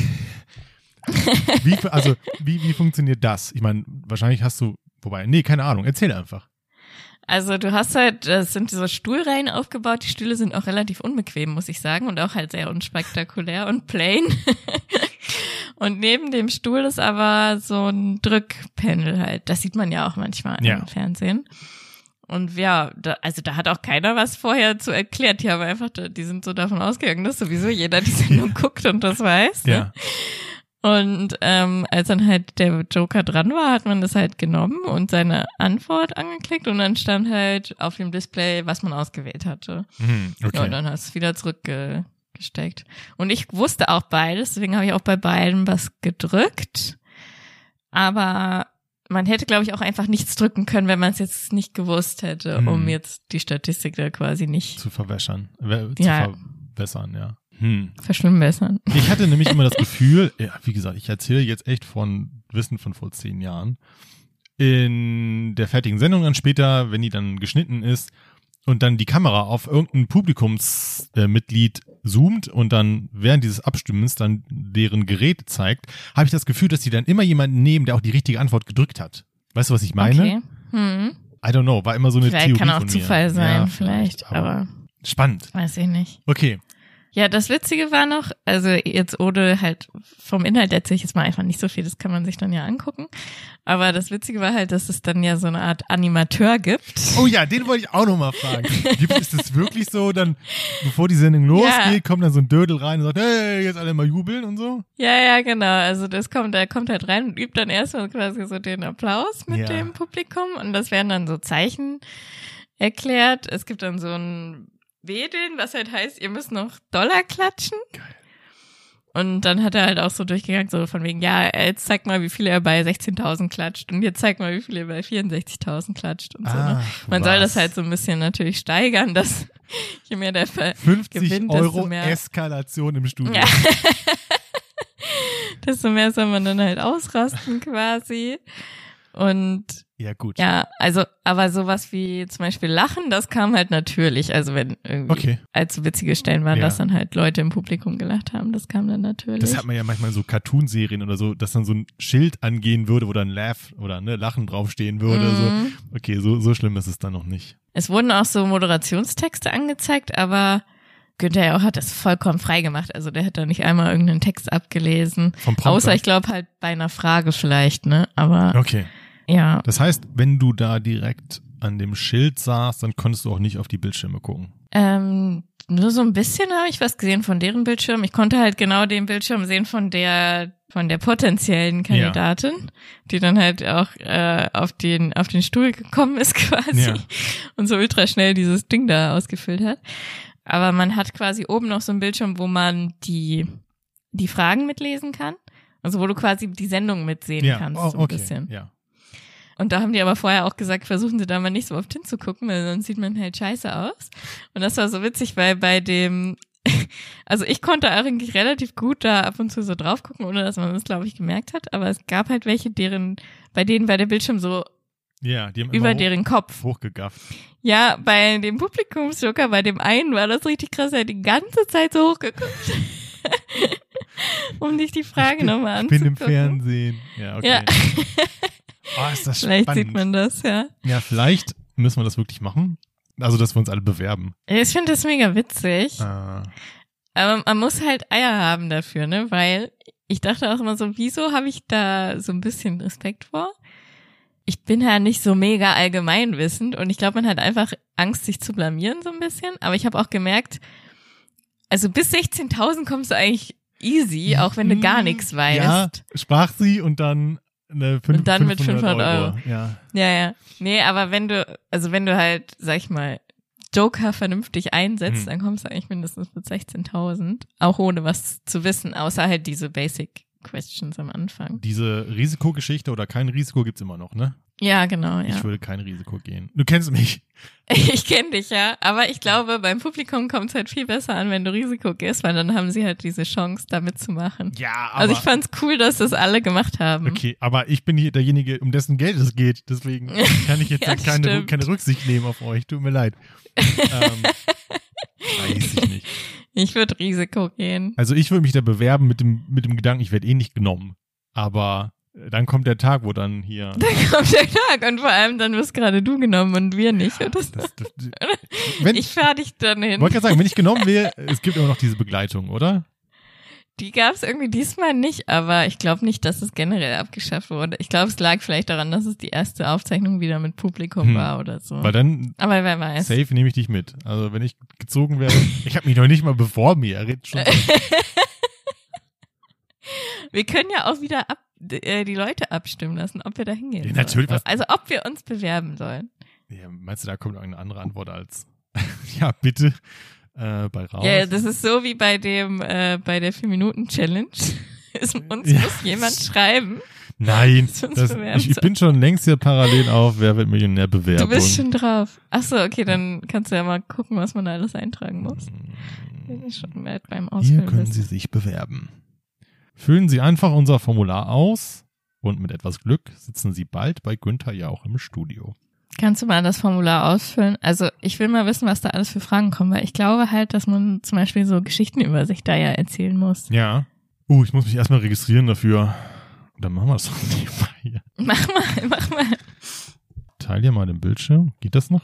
Wie, also, wie, wie funktioniert das? Ich meine, wahrscheinlich hast du, wobei, nee, keine Ahnung, erzähl einfach. Also du hast halt, das sind diese Stuhlreihen aufgebaut. Die Stühle sind auch relativ unbequem, muss ich sagen, und auch halt sehr unspektakulär und plain. und neben dem Stuhl ist aber so ein Drückpanel halt. Das sieht man ja auch manchmal Ja. im Fernsehen. Und ja, da, also da hat auch keiner was vorher zu erklärt. Die haben einfach, die sind so davon ausgegangen, dass sowieso jeder die Sendung guckt und das weiß. Ne? Ja. Und ähm, als dann halt der Joker dran war, hat man das halt genommen und seine Antwort angeklickt und dann stand halt auf dem Display, was man ausgewählt hatte. Mhm, Ja, und okay. dann hast du es wieder zurückgesteckt. Und ich wusste auch beides, deswegen habe ich auch bei beiden was gedrückt. Aber man hätte, glaube ich, auch einfach nichts drücken können, wenn man es jetzt nicht gewusst hätte, Hm. um jetzt die Statistik da quasi nicht Zu verwässern. Äh, Zu Ja. verbessern, ja. Hm. verschlimmbessern. Ich hatte nämlich immer das Gefühl, ja, wie gesagt, ich erzähle jetzt echt von Wissen von vor zehn Jahren. In der fertigen Sendung dann später, wenn die dann geschnitten ist und dann die Kamera auf irgendein Publikumsmitglied äh, zoomt und dann während dieses Abstimmens dann deren Gerät zeigt, habe ich das Gefühl, dass die dann immer jemanden nehmen, der auch die richtige Antwort gedrückt hat. Weißt du, was ich meine? Okay. Hm. I don't know, war immer so eine Vielleicht Theorie kann auch. Zufall sein, Ja, vielleicht, aber spannend. weiß ich nicht. Okay, Ja, das Witzige war noch, also jetzt ohne halt vom Inhalt erzähle ich jetzt mal einfach nicht so viel, das kann man sich dann ja angucken. Aber das Witzige war halt, dass es dann ja so eine Art Animateur gibt. Oh ja, den wollte ich auch noch mal fragen. Gibt, ist es wirklich so, dann, bevor die Sendung losgeht, Ja. kommt dann so ein Dödel rein und sagt, hey, jetzt alle mal jubeln und so? Ja, ja, genau. Also das kommt, der kommt halt rein und übt dann erstmal quasi so den Applaus mit Ja. dem Publikum und das werden dann so Zeichen erklärt. Es gibt dann so ein Wedeln, was halt heißt, ihr müsst noch Dollar klatschen. Geil. Und dann hat er halt auch so durchgegangen, so von wegen, ja, jetzt zeig mal, wie viele er bei 16.000 klatscht und jetzt zeig mal, wie viele er bei 64.000 klatscht und so. Ne? Ach, Man soll was. das halt so ein bisschen natürlich steigern, dass je mehr der Ver 50 gewinnt, desto Euro mehr- Eskalation im Studio. Ja. desto mehr soll man dann halt ausrasten quasi. Und Ja, gut. ja, also, aber sowas wie zum Beispiel Lachen, das kam halt natürlich. Also wenn irgendwie Okay. als witzige Stellen waren, Ja. dass dann halt Leute im Publikum gelacht haben, das kam dann natürlich. Das hat man ja manchmal in so Cartoonserien oder so, dass dann so ein Schild angehen würde, wo dann Laugh oder ne, Lachen draufstehen würde. Mhm. So. Okay, so, so schlimm ist es dann noch nicht. Es wurden auch so Moderationstexte angezeigt, aber Günther Jauch hat das vollkommen frei gemacht. Also der hat da nicht einmal irgendeinen Text abgelesen. Vom. Außer ich glaube halt bei einer Frage vielleicht, ne? Aber Okay. Ja. Das heißt, wenn du da direkt an dem Schild saßt, dann konntest du auch nicht auf die Bildschirme gucken. Ähm, nur so ein bisschen habe ich was gesehen von deren Bildschirm. Ich konnte halt genau den Bildschirm sehen von der von der potenziellen Kandidatin, die dann halt auch äh, auf den auf den Stuhl gekommen ist quasi Ja. und so ultra schnell dieses Ding da ausgefüllt hat. Aber man hat quasi oben noch so einen Bildschirm, wo man die die Fragen mitlesen kann. Also wo du quasi die Sendung mitsehen ja, kannst oh, so ein okay. bisschen. Ja. Und da haben die aber vorher auch gesagt, versuchen sie da mal nicht so oft hinzugucken, weil sonst sieht man halt scheiße aus. Und das war so witzig, weil bei dem, also ich konnte eigentlich relativ gut da ab und zu so drauf gucken, ohne dass man das, glaube ich, gemerkt hat. Aber es gab halt welche, deren, bei denen war der Bildschirm so Ja, die haben über immer deren Kopf. hoch, hochgegafft. Ja, bei dem Publikumsjoker, bei dem einen war das richtig krass, er hat die ganze Zeit so hochgeguckt. um nicht die Frage nochmal Ich bin anzugucken. im Fernsehen. Ja, okay. Ja. Oh, ist das Vielleicht spannend. sieht man das, ja. Ja, vielleicht müssen wir das wirklich machen. Also, dass wir uns alle bewerben. Ich finde das mega witzig. Äh, Aber man muss halt Eier haben dafür, ne? Weil ich dachte auch immer so, wieso habe ich da so ein bisschen Respekt vor? Ich bin ja nicht so mega allgemeinwissend und ich glaube, man hat einfach Angst, sich zu blamieren so ein bisschen. Aber ich habe auch gemerkt, also bis 16.000 kommst du eigentlich easy, auch wenn du gar nichts weißt. Mhm. Ja, sprach sie und dann eine fünf, Und dann mit 500 500 Euro. Ja. Ja, ja. Nee, aber wenn du, also wenn du halt, sag ich mal, Joker vernünftig einsetzt, Hm. dann kommst du eigentlich mindestens mit 16.000. Auch ohne was zu wissen, außer halt diese Basic Questions am Anfang. Diese Risikogeschichte oder kein Risiko gibt's immer noch, ne? Ja, genau, ja. Ich würde kein Risiko gehen. Du kennst mich. Ich kenne dich ja, aber ich glaube, beim Publikum kommt es halt viel besser an, wenn du Risiko gehst, weil dann haben sie halt diese Chance, da mitzumachen. Ja, aber. Also ich fand's cool, dass das alle gemacht haben. Okay, aber ich bin hier derjenige, um dessen Geld es geht. Deswegen kann ich jetzt Ja, keine, keine Rücksicht nehmen auf euch. Tut mir leid. ähm, weiß ich nicht. Ich würde Risiko gehen. Also ich würde mich da bewerben mit dem, mit dem Gedanken, ich werde eh nicht genommen. Aber dann kommt der Tag, wo dann hier. Dann kommt der Tag und vor allem dann wirst gerade du genommen und wir nicht. Oder. Das, das, wenn, ich fahre dich dann hin. wollte gerade sagen, wenn ich genommen wäre, es gibt immer noch diese Begleitung, oder? Die gab es irgendwie diesmal nicht, aber ich glaube nicht, dass es generell abgeschafft wurde. Ich glaube, es lag vielleicht daran, dass es die erste Aufzeichnung wieder mit Publikum Hm. war oder so. Weil dann aber wer weiß. safe nehme ich dich mit. Also wenn ich gezogen werde, ich habe mich noch nicht mal beworben. Er redet schon. Wir können ja auch wieder ab, die Leute abstimmen lassen, ob wir da hingehen. Ja, natürlich, sollen. Also ob wir uns bewerben sollen. Ja, meinst du, da kommt irgendeine andere Antwort als ja, bitte äh, bei raus? Ja, das ist so wie bei dem, äh, bei der 4-Minuten-Challenge. Es- Uns Ja. muss jemand schreiben. Nein, das, bewerben ich, ich bin schon längst hier parallel auf Wer wird Millionär Du Bewerbung. bist schon drauf. Ach so, okay, dann kannst du ja mal gucken, was man da alles eintragen muss. Wenn ich schon weit beim Hier Ausfüllen können bist. Sie sich bewerben. Füllen Sie einfach unser Formular aus und mit etwas Glück sitzen Sie bald bei Günther Jauch im Studio. Kannst du mal das Formular ausfüllen? Also ich will mal wissen, was da alles für Fragen kommen, weil ich glaube halt, dass man zum Beispiel so Geschichten über sich da ja erzählen muss. Ja. Uh, ich muss mich erstmal registrieren dafür. Dann machen wir das doch nebenbei hier. Mach mal, mach mal. Teil hier mal den Bildschirm. Geht das noch?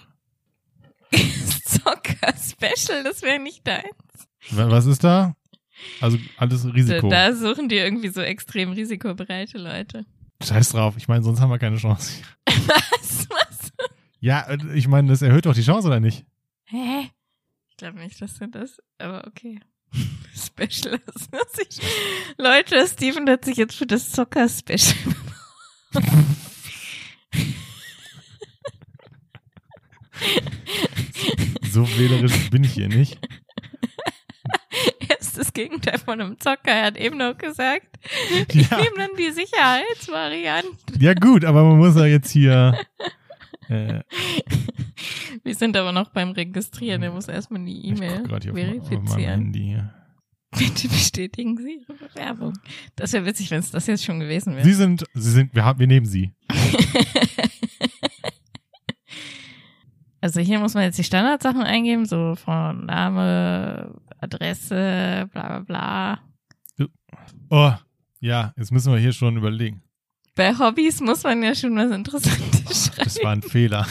Zocker Special, das wäre nicht dein. Wa- Was ist da? Also alles Risiko. Da suchen die irgendwie so extrem risikobereite Leute. Scheiß drauf. Ich meine, sonst haben wir keine Chance. Was? Was? Ja, ich meine, das erhöht doch die Chance, oder nicht? Hä? Ich glaube nicht, dass du das, aber okay. Special ist. Leute, Steven hat sich jetzt für das Zocker-Special So wählerisch bin ich hier nicht. Gegenteil von einem Zocker. Er hat eben noch gesagt, ich Ja, nehme dann die Sicherheitsvariante. ja gut, aber man muss ja jetzt hier. Äh, Wir sind aber noch beim Registrieren. Er muss erstmal die E-Mail mein- verifizieren. Bitte bestätigen Sie Ihre Bewerbung. Das wäre witzig, wenn es das jetzt schon gewesen wäre. Sie sind, Sie sind, wir haben, wir nehmen Sie. Also hier muss man jetzt die Standardsachen eingeben, so von Name, Adresse, bla bla bla. Oh, ja, jetzt müssen wir hier schon überlegen. Bei Hobbys muss man ja schon was Interessantes Das schreiben. war ein Fehler.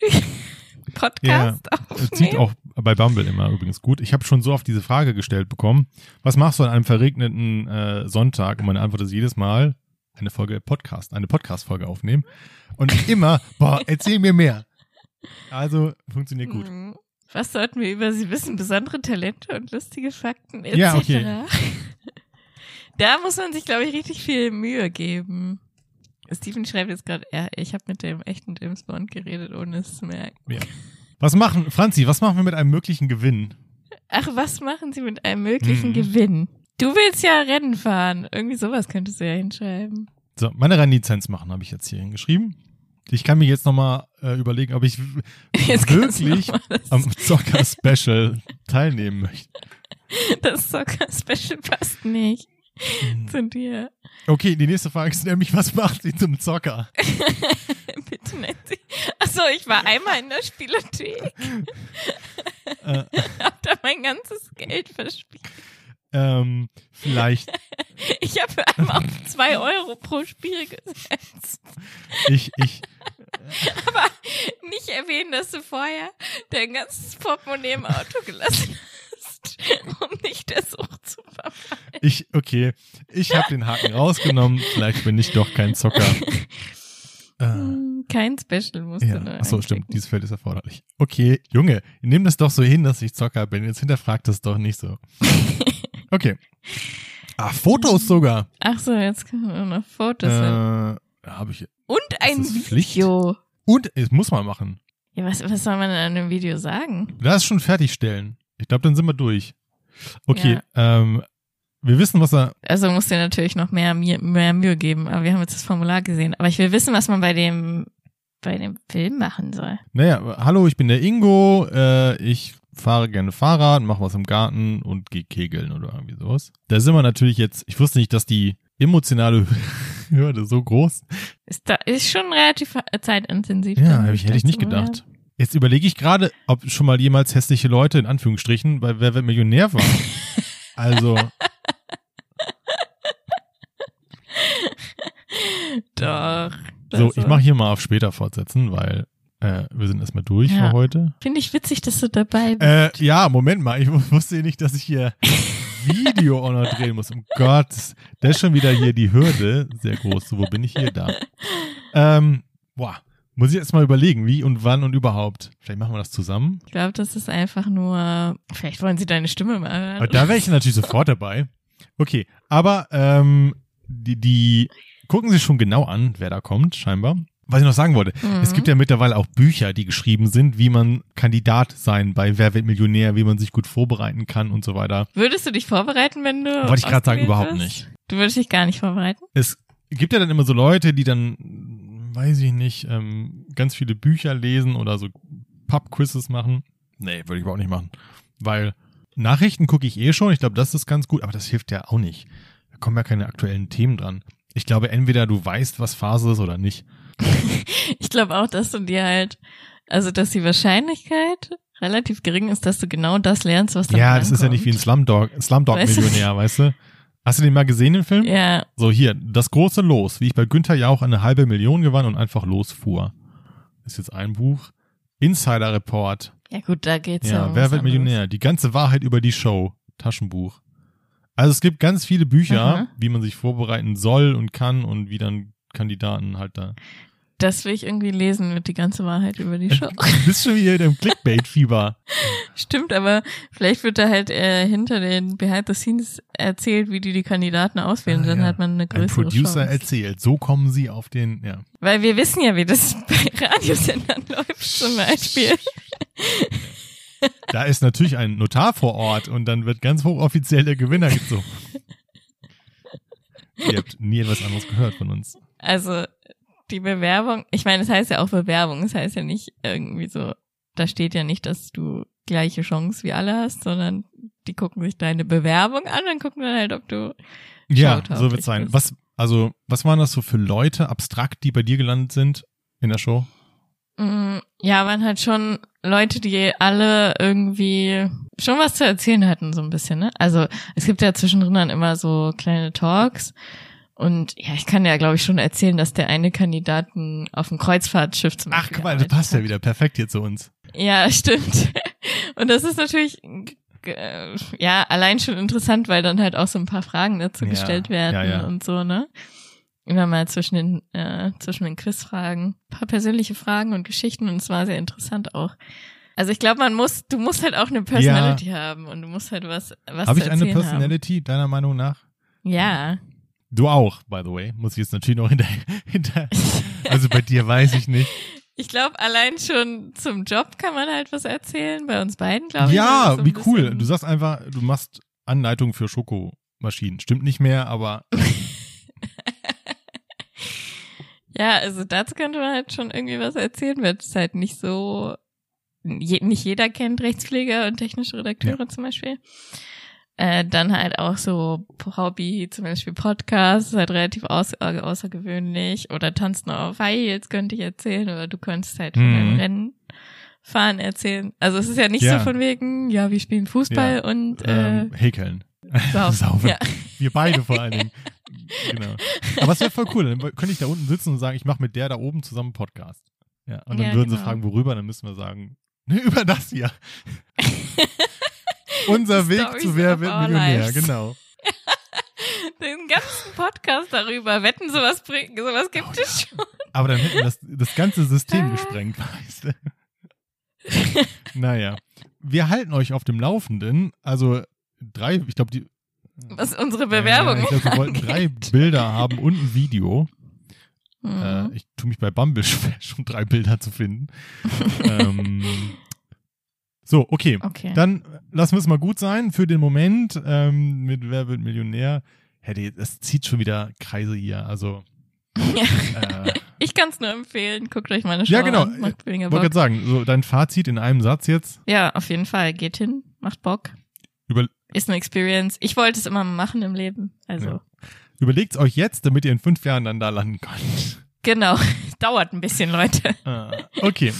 Podcast Äh, aufnehmen. Zieht auch bei Bumble immer übrigens gut. Ich habe schon so oft diese Frage gestellt bekommen. Was machst du an einem verregneten äh, Sonntag? Und meine Antwort ist jedes Mal eine Folge Podcast, eine Podcast-Folge aufnehmen. Und immer, boah, erzähl mir mehr. Also funktioniert gut. Mhm. Was sollten wir über sie wissen? Besondere Talente und lustige Fakten etc. Ja, okay. Da muss man sich, glaube ich, richtig viel Mühe geben. Steven schreibt jetzt gerade, ja, ich habe mit dem echten James Bond geredet, ohne es zu merken. Was machen, Franzi, was machen wir mit einem möglichen Gewinn? Ach, was machen sie mit einem möglichen Mhm. Gewinn? Du willst ja Rennen fahren. Irgendwie sowas könntest du ja hinschreiben. So, meine Renizenz machen, habe ich jetzt hier hingeschrieben. Ich kann mir jetzt nochmal äh, überlegen, ob ich Jetzt wirklich am Zocker-Special teilnehmen möchte. das Soccer-Special passt nicht Hm. zu dir. Okay, die nächste Frage ist nämlich, was macht sie zum Zocker? Bitte nennt sie. Achso, ich war einmal in der Spielothek. Äh, Hab da mein ganzes Geld verspielt. Ähm, vielleicht, Ich habe einmal auf zwei Euro pro Spiel gesetzt. ich, ich, Aber nicht erwähnen, dass du vorher dein ganzes Portemonnaie im Auto gelassen hast, um nicht der Sucht zu verfallen. ich, okay, ich habe den Haken rausgenommen, vielleicht bin ich doch kein Zocker. Äh, Hm, Kein Special musst ja, du achso, stimmt, dieses Feld ist erforderlich. Okay, Junge, nimm das doch so hin, dass ich Zocker bin, jetzt hinterfragt das doch nicht so. Okay. Ah, Fotos sogar. Ach so, jetzt können wir noch Fotos. Äh, habe ich. Und ein das Pflicht? Video. Und, es muss man machen. Ja, was, was soll man in einem Video sagen? Lass schon fertigstellen. Ich glaube, dann sind wir durch. Okay, ähm, wir wissen, was er. Also muss dir natürlich noch mehr, Mühe- mehr Mühe geben, aber wir haben jetzt das Formular gesehen. Aber ich will wissen, was man bei dem, bei dem Film machen soll. Naja, hallo, ich bin der Ingo. Äh, ich fahre gerne Fahrrad, mache was im Garten und gehe kegeln oder irgendwie sowas. Da sind wir natürlich jetzt. Ich wusste nicht, dass die emotionale Hürde so groß. Ist da ist schon relativ zeitintensiv. Ja, ich, hätte ich nicht gedacht. Jetzt überlege ich gerade, ob schon mal jemals hässliche Leute in Anführungsstrichen bei Wer wird Millionär waren. also, Doch. so, ich mache hier mal auf später fortsetzen, weil äh, wir sind erstmal durch Ja. für heute. Finde ich witzig, dass du dabei bist. Äh, ja, Moment mal, ich wusste nicht, dass ich hier Video auch noch drehen muss. Um Gottes, das ist schon wieder hier die Hürde. Sehr groß. So, wo bin ich hier? Da. Ähm, boah, muss ich jetzt mal überlegen, wie und wann und überhaupt. Vielleicht machen wir das zusammen. Ich glaube, das ist einfach nur, vielleicht wollen sie deine Stimme mal hören. Aber da wäre ich natürlich sofort dabei. Okay, aber ähm, die, die gucken sich schon genau an, wer da kommt, scheinbar. Was ich noch sagen wollte, Mhm. es gibt ja mittlerweile auch Bücher, die geschrieben sind, wie man Kandidat sein bei Wer wird Millionär, wie man sich gut vorbereiten kann und so weiter. Würdest du dich vorbereiten, wenn du. Wollte ich gerade sagen, überhaupt nicht. Du würdest dich gar nicht vorbereiten? Es gibt ja dann immer so Leute, die dann, weiß ich nicht, ähm, ganz viele Bücher lesen oder so Pub-Quizzes machen. Nee, würde ich überhaupt nicht machen. Weil Nachrichten gucke ich eh schon, ich glaube, das ist ganz gut, aber das hilft ja auch nicht. Da kommen ja keine aktuellen Themen dran. Ich glaube, entweder du weißt, was Phase ist oder nicht. Ich glaube auch, dass du dir halt, also dass die Wahrscheinlichkeit relativ gering ist, dass du genau das lernst, was dann ja, das ist ja nicht wie ein Slumdog, Slumdog-Millionär, weißt du? Hast du den mal gesehen, den Film? Ja, So, hier, das große Los, wie ich bei Günther Jauch eine halbe Million gewann und einfach losfuhr. Ist jetzt ein Buch. Insider Report. ja gut, da geht's ja. Ja, wer wird. Millionär? Die ganze Wahrheit über die Show. Taschenbuch. Also es gibt ganz viele Bücher, Aha. wie man sich vorbereiten soll und kann und wie dann Kandidaten halt da. Das will ich irgendwie lesen mit die ganze Wahrheit über die Show. Du bist schon wieder im Clickbait-Fieber. Stimmt, aber vielleicht wird da halt äh, hinter den Behind the Scenes erzählt, wie die die Kandidaten auswählen. Ah, dann ja. hat man eine Ein größere Producer Chance. erzählt. So kommen sie auf den, ja. Weil wir wissen ja, wie das bei Radiosendern läuft zum Beispiel. Da ist natürlich ein Notar vor Ort und dann wird ganz hochoffiziell der Gewinner gezogen. Ihr habt nie etwas anderes gehört von uns. Also die Bewerbung, ich meine, es heißt ja auch Bewerbung, es heißt ja nicht irgendwie so, da steht ja nicht, dass du gleiche Chance wie alle hast, sondern die gucken sich deine Bewerbung an und gucken dann halt, ob du Ja, so wird's sein. bist. Was, also, was waren das so für Leute abstrakt, die bei dir gelandet sind in der Show? Mm, Ja, waren halt schon Leute, die alle irgendwie schon was zu erzählen hatten, so ein bisschen, ne? Also es gibt ja zwischendrin dann immer so kleine Talks. Und ja, ich kann ja, glaube ich, schon erzählen, dass der eine Kandidaten auf dem Kreuzfahrtschiff zum Ach, guck mal, das passt ja hat. wieder perfekt hier zu uns. Ja, stimmt. Und das ist natürlich äh, ja allein schon interessant, weil dann halt auch so ein paar Fragen dazu Ja, gestellt werden ja, ja. und so, ne? Immer mal zwischen den äh, zwischen den Quizfragen, ein paar persönliche Fragen und Geschichten und es war sehr interessant auch. Also ich glaube, man muss, du musst halt auch eine Personality haben und du musst halt was was Habe ich eine Personality, deiner Meinung nach? Haben. Ja. Du auch, by the way. Muss ich jetzt natürlich noch hinter, hinter, also bei dir weiß ich nicht. Ich glaube, allein schon zum Job kann man halt was erzählen. Bei uns beiden, glaube ich. Ja, so wie cool. Du sagst einfach, du machst Anleitung für Schokomaschinen. Stimmt nicht mehr, aber Ja, also dazu könnte man halt schon irgendwie was erzählen, weil es halt nicht so, nicht jeder kennt Rechtspfleger und technische Redakteure zum Beispiel. Äh, dann halt auch so Hobby, zum Beispiel Podcast, ist halt relativ aus, äh, außergewöhnlich. Oder tanzen auf Heils könnte ich erzählen, oder du könntest halt von Mhm. einem Rennen fahren erzählen. Also es ist ja nicht Ja. so von wegen, ja, wir spielen Fußball Ja. und äh, ähm, häkeln. saufen. saufen. Ja. Wir beide vor allen Dingen. Genau. Aber es wäre voll cool. Dann könnte ich da unten sitzen und sagen, ich mache mit der da oben zusammen einen Podcast. Ja. Und dann Ja, würden sie genau. fragen, worüber, dann müssen wir sagen, über das hier. Unser Weg Stories zu Wer wird Millionär, lives. genau. Den ganzen Podcast darüber. Wetten, sowas sowas gibt es schon. Aber dann hätten wir das, das ganze System Ah. gesprengt, weißt du. naja. Wir halten euch auf dem Laufenden. Also drei, ich glaube, die. Was unsere Bewerbung Äh, ich glaube, wir wollten drei Bilder haben und ein Video. Äh, Mhm. ich tue mich bei Bumble schwer, schon drei Bilder zu finden. ähm, so, okay. Okay. Dann lassen wir es mal gut sein für den Moment ähm, mit Wer wird Millionär. Hey, das zieht schon wieder Kreise hier. Also, äh, ich kann es nur empfehlen. Guckt euch meine Show Ja, genau. an. Macht wollte gerade sagen, so dein Fazit in einem Satz jetzt. Ja, auf jeden Fall. Geht hin. Macht Bock. Über, Ist eine Experience. Ich wollte es immer machen im Leben. Also, Ja. überlegt's euch jetzt, damit ihr in fünf Jahren dann da landen könnt. Genau. Dauert ein bisschen, Leute. Äh, okay.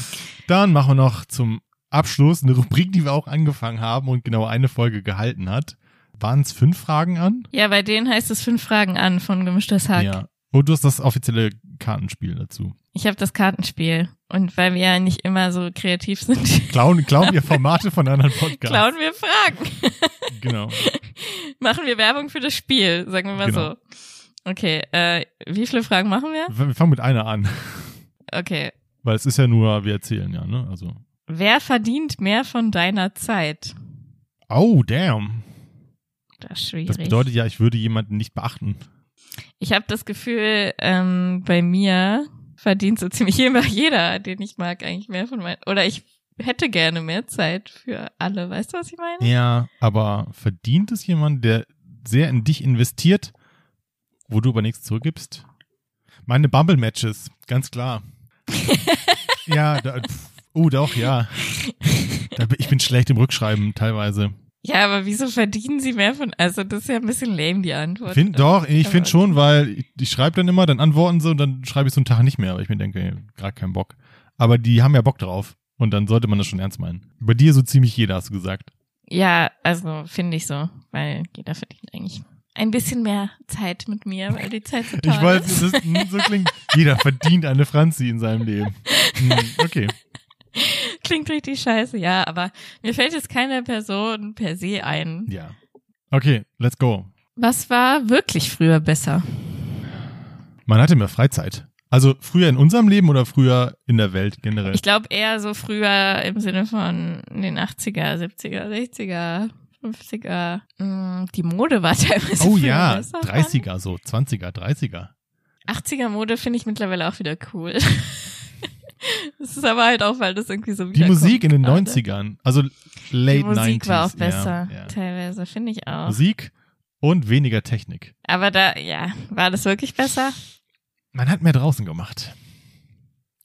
Dann machen wir noch zum Abschluss eine Rubrik, die wir auch angefangen haben und genau eine Folge gehalten hat. Waren es fünf Fragen an? Ja, bei denen heißt es fünf Fragen an von Gemischtes Hack. Ja. Und du hast das offizielle Kartenspiel dazu. Ich habe das Kartenspiel. Und weil wir ja nicht immer so kreativ sind, Klauen, klauen wir Formate von anderen Podcasts. klauen wir Fragen. Genau. machen wir Werbung für das Spiel, sagen wir mal Genau. so. Okay, äh, wie viele Fragen machen wir? Wir fangen mit einer an. Okay. Weil es ist ja nur, wir erzählen ja, ne? Also. Wer verdient mehr von deiner Zeit? Oh, damn. Das ist schwierig. Das bedeutet ja, ich würde jemanden nicht beachten. Ich habe das Gefühl, ähm, bei mir verdient so ziemlich immer jeder, den ich mag, eigentlich mehr von meinen. Oder ich hätte gerne mehr Zeit für alle. Weißt du, was ich meine? Ja, aber verdient es jemand, der sehr in dich investiert, wo du aber nichts zurückgibst? Meine Bumble-Matches, ganz klar. ja, da, pf, oh doch, ja. Ich bin schlecht im Rückschreiben teilweise. Ja, aber wieso verdienen sie mehr von? Also das ist ja ein bisschen lame die Antwort. Find, doch, ich finde schon, weil ich, ich schreibe dann immer, dann antworten sie und dann schreibe ich so einen Tag nicht mehr, weil ich mir denke, gerade keinen Bock. Aber die haben ja Bock drauf und dann sollte man das schon ernst meinen. Bei dir so ziemlich jeder, hast du gesagt. Ja, also finde ich so, weil jeder verdient eigentlich ein bisschen mehr Zeit mit mir, weil die Zeit so toll Ich weiß, ist. das ist, hm, so klingt, jeder verdient eine Franzi in seinem Leben. Hm, Okay. Klingt richtig scheiße, ja, aber mir fällt jetzt keine Person per se ein. Ja. Okay, let's go. Was war wirklich früher besser? Man hatte mehr Freizeit. Also früher in unserem Leben oder früher in der Welt generell? Ich glaube eher so früher im Sinne von den 80er, 70er, 60er, 50er. Mm, Die Mode war teilweise oh ja, besser. 30er so, 20er, 30er. 80er Mode finde ich mittlerweile auch wieder cool. Das ist aber halt auch, weil das irgendwie so Die Musik in den gerade. 90ern, also late Die Musik 90s. war auch ja, besser, Ja, teilweise, finde ich auch. Musik und weniger Technik. Aber da, ja, war das wirklich besser? Man hat mehr draußen gemacht.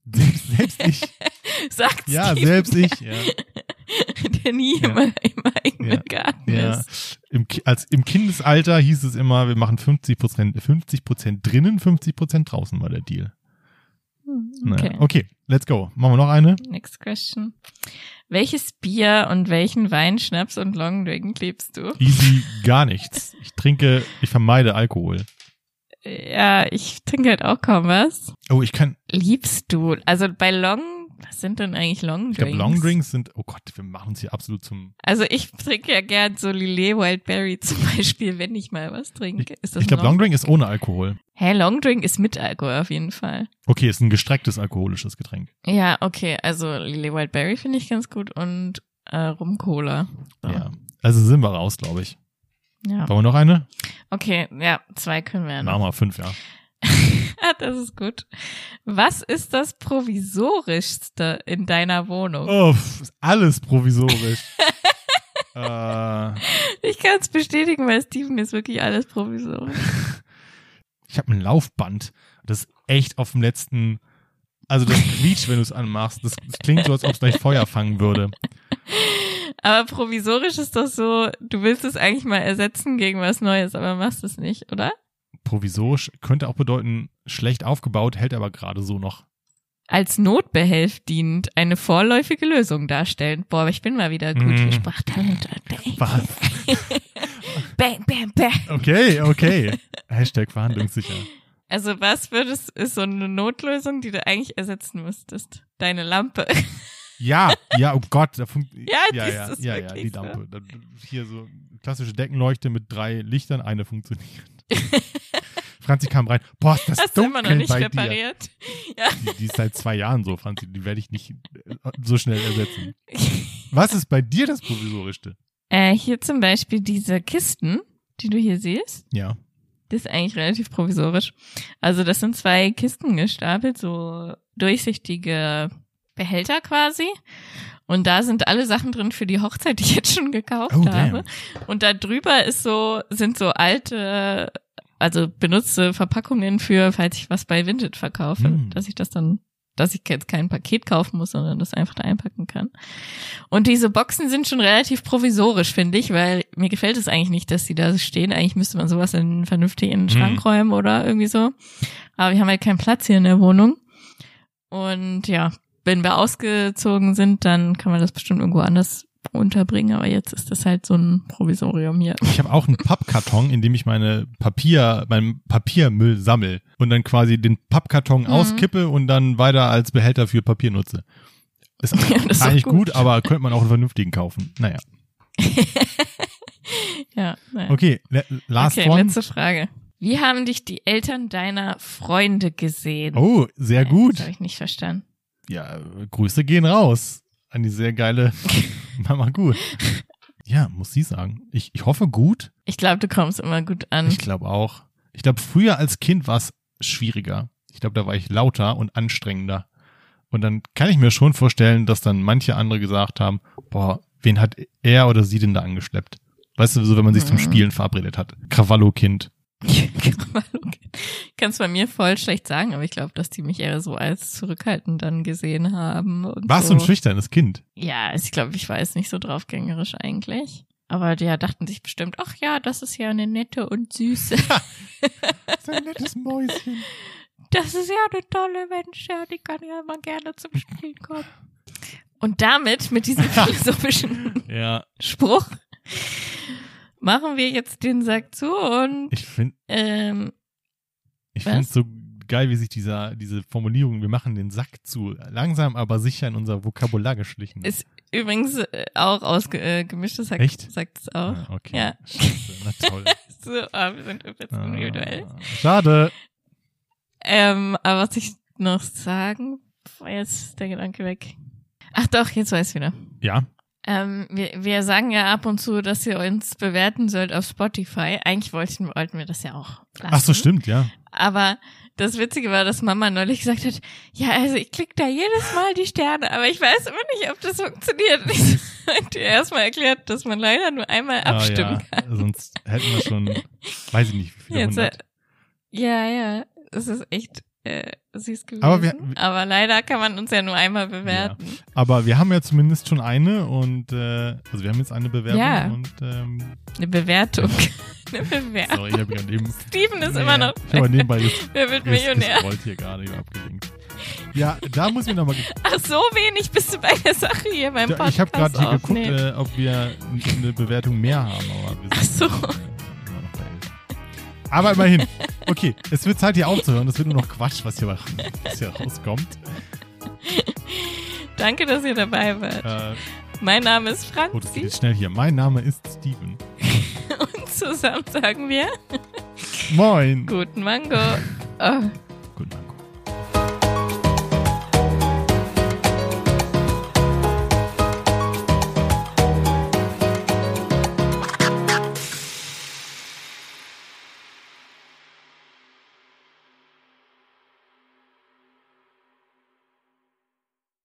Selbst, selbst ich. Sagt Ja, selbst ich. Ja. der nie Ja. immer im eigenen Ja. Garten Ja. ist. Im, als, Im Kindesalter hieß es immer, wir machen 50 Prozent, 50 Prozent drinnen, 50 Prozent draußen war der Deal. Hm, Naja, Okay, okay, let's go. Machen wir noch eine? next question. Welches Bier und welchen Wein, Schnaps und Longdrink liebst du? Easy, gar nichts. Ich trinke, ich vermeide Alkohol. Ja, ich trinke halt auch kaum was. Oh, ich kann, Liebst du? Also bei Long, was sind denn eigentlich Longdrinks? ich glaube, Longdrinks sind, oh Gott, wir machen uns hier absolut zum, Also ich trinke ja gern so Lillet Wildberry zum Beispiel, wenn ich mal was trinke. Ist das ich glaube, Long Longdrink ist ohne Alkohol. Hä, Longdrink ist mit Alkohol auf jeden Fall. Okay, ist ein gestrecktes alkoholisches Getränk. Ja, okay, also Lillet Wildberry finde ich ganz gut und äh, Rum Cola. So. Ja. Also sind wir raus, glaube ich. ja. Wollen wir noch eine? Okay, ja, zwei können wir. Machen wir fünf, ja. Ah, das ist gut. Was ist das provisorischste in deiner Wohnung? Oh, alles provisorisch. äh, Ich kann es bestätigen, weil Steven ist wirklich alles provisorisch. ich habe ein Laufband. Das ist echt auf dem letzten. Also das quietscht, wenn du es anmachst. Das, das klingt so, als ob es gleich Feuer fangen würde. Aber provisorisch ist doch so, du willst es eigentlich mal ersetzen gegen was Neues, aber machst es nicht, oder? Provisorisch könnte auch bedeuten, schlecht aufgebaut, hält aber gerade so noch. Als Notbehelf dient, eine vorläufige Lösung darstellen. Boah, aber ich bin mal wieder gut Mm. für Sprachtalente. Was? Bang, bang, bang. Okay, okay. Hashtag verhandlungssicher. Also was würdest, ist so eine Notlösung, die du eigentlich ersetzen müsstest? Deine Lampe. Ja, ja, oh Gott, da funktioniert. Ja, ja, ja, ja, ja, die so. Lampe. Da- Hier so klassische Deckenleuchte mit drei Lichtern, eine funktioniert. Franzi kam rein. Boah, ist das Hast du immer noch dunkel nicht bei dir. repariert? Ja. Die, die ist seit zwei Jahren so, Franzi. Die werde ich nicht äh, so schnell ersetzen. Was ist bei dir das Provisorischste? Äh, hier zum Beispiel diese Kisten, die du hier siehst. Ja. Das ist eigentlich relativ provisorisch. Also das sind zwei Kisten gestapelt, so durchsichtige Behälter quasi. Und da sind alle Sachen drin für die Hochzeit, die ich jetzt schon gekauft Oh, habe. Und da drüber ist so, sind so alte, also benutzte Verpackungen für, falls ich was bei Vinted verkaufe, Hm. dass ich das dann dass ich jetzt kein Paket kaufen muss, sondern das einfach da einpacken kann. Und diese Boxen sind schon relativ provisorisch, finde ich, weil mir gefällt es eigentlich nicht, dass die da stehen. Eigentlich müsste man sowas in einen vernünftigen Schrank Hm. räumen oder irgendwie so. Aber wir haben halt keinen Platz hier in der Wohnung. Und ja, wenn wir ausgezogen sind, dann kann man das bestimmt irgendwo anders unterbringen. Aber jetzt ist das halt so ein Provisorium hier. Ich habe auch einen Pappkarton, in dem ich meine Papier, meinen Papiermüll sammel und dann quasi den Pappkarton Mhm. auskippe und dann weiter als Behälter für Papier nutze. Ist Ja, das ist eigentlich doch gut. aber könnte man auch einen vernünftigen kaufen. Naja. Ja, naja. Okay, last okay, one. letzte Frage. Wie haben dich die Eltern deiner Freunde gesehen? Oh, sehr Das gut. habe ich nicht verstanden. Ja, Grüße gehen raus an die sehr geile Mama gut. Ja, muss sie sagen. Ich, ich hoffe gut. Ich glaube, du kommst immer gut an. Ich glaube auch. Ich glaube, früher als Kind war es schwieriger. Ich glaube, da war ich lauter und anstrengender. Und dann kann ich mir schon vorstellen, dass dann manche andere gesagt haben, boah, wen hat er oder sie denn da angeschleppt? Weißt du, so wenn man sich zum Mhm. Spielen verabredet hat. Krawallo-Kind. Kannst bei mir voll schlecht sagen, aber ich glaube, dass die mich eher so als zurückhaltend dann gesehen haben. Warst so. du ein schüchternes Kind? Ja, also ich glaube, ich war jetzt nicht so draufgängerisch eigentlich. Aber die ja, dachten sich bestimmt, ach ja, das ist ja eine nette und süße. So ein nettes Mäuschen. Das ist ja eine tolle Mensch, ja, die kann ja immer gerne zum Spielen kommen. Und damit, mit diesem philosophischen Ja, Spruch, machen wir jetzt den Sack zu und ich finde ähm, ich finde es so geil, wie sich dieser, diese Formulierung, wir machen den Sack zu, langsam aber sicher in unser Vokabular geschlichen Ist übrigens äh, auch aus äh, gemischtes Hack, Echt? sagt es auch. Ah, okay. Ja. Scheiße, na toll. So, ah, wir sind jetzt individuell. Ah, schade. Ähm, aber was ich noch sagen, war jetzt der Gedanke weg. Ach doch, jetzt weiß ich wieder. Ja, Ähm, wir, wir sagen ja ab und zu, dass ihr uns bewerten sollt auf Spotify. Eigentlich wollten, wollten wir das ja auch. Lassen. ach so, stimmt, ja. Aber das Witzige war, dass Mama neulich gesagt hat, ja, also ich klick da jedes Mal die Sterne, aber ich weiß immer nicht, ob das funktioniert. Ich hab dir erstmal erklärt, dass man leider nur einmal abstimmen ah, ja. kann. Sonst hätten wir schon, weiß ich nicht, wie viele Jetzt, äh, hundert. ja, ja, es ist echt äh, süß gewesen. Aber wir- aber leider kann man uns ja nur einmal bewerten. Aber wir haben ja zumindest schon eine und, äh, also wir haben jetzt eine Bewerbung Ja. und, ähm, Eine Bewertung. Eine Bewertung. sorry, ich habe gerade eben, Steven ist Nee, immer noch. ich habe nebenbei ges- Wer wird Millionär? gescrollt hier gerade, ich abgelenkt. Ja, da muss ich nochmal, Ach, so wenig bist du bei der Sache hier beim Podcast. ich habe gerade hier geguckt, äh, ob wir eine Bewertung mehr haben, aber wir Ach so. äh, Aber immerhin. Okay, es wird Zeit hier aufzuhören. Es wird nur noch Quatsch, was hier, was hier rauskommt. Danke, dass ihr dabei wart. Äh, Mein Name ist oh, das geht Franzi schnell hier. Mein Name ist Steven. und zusammen sagen wir Moin. guten Mango. Oh,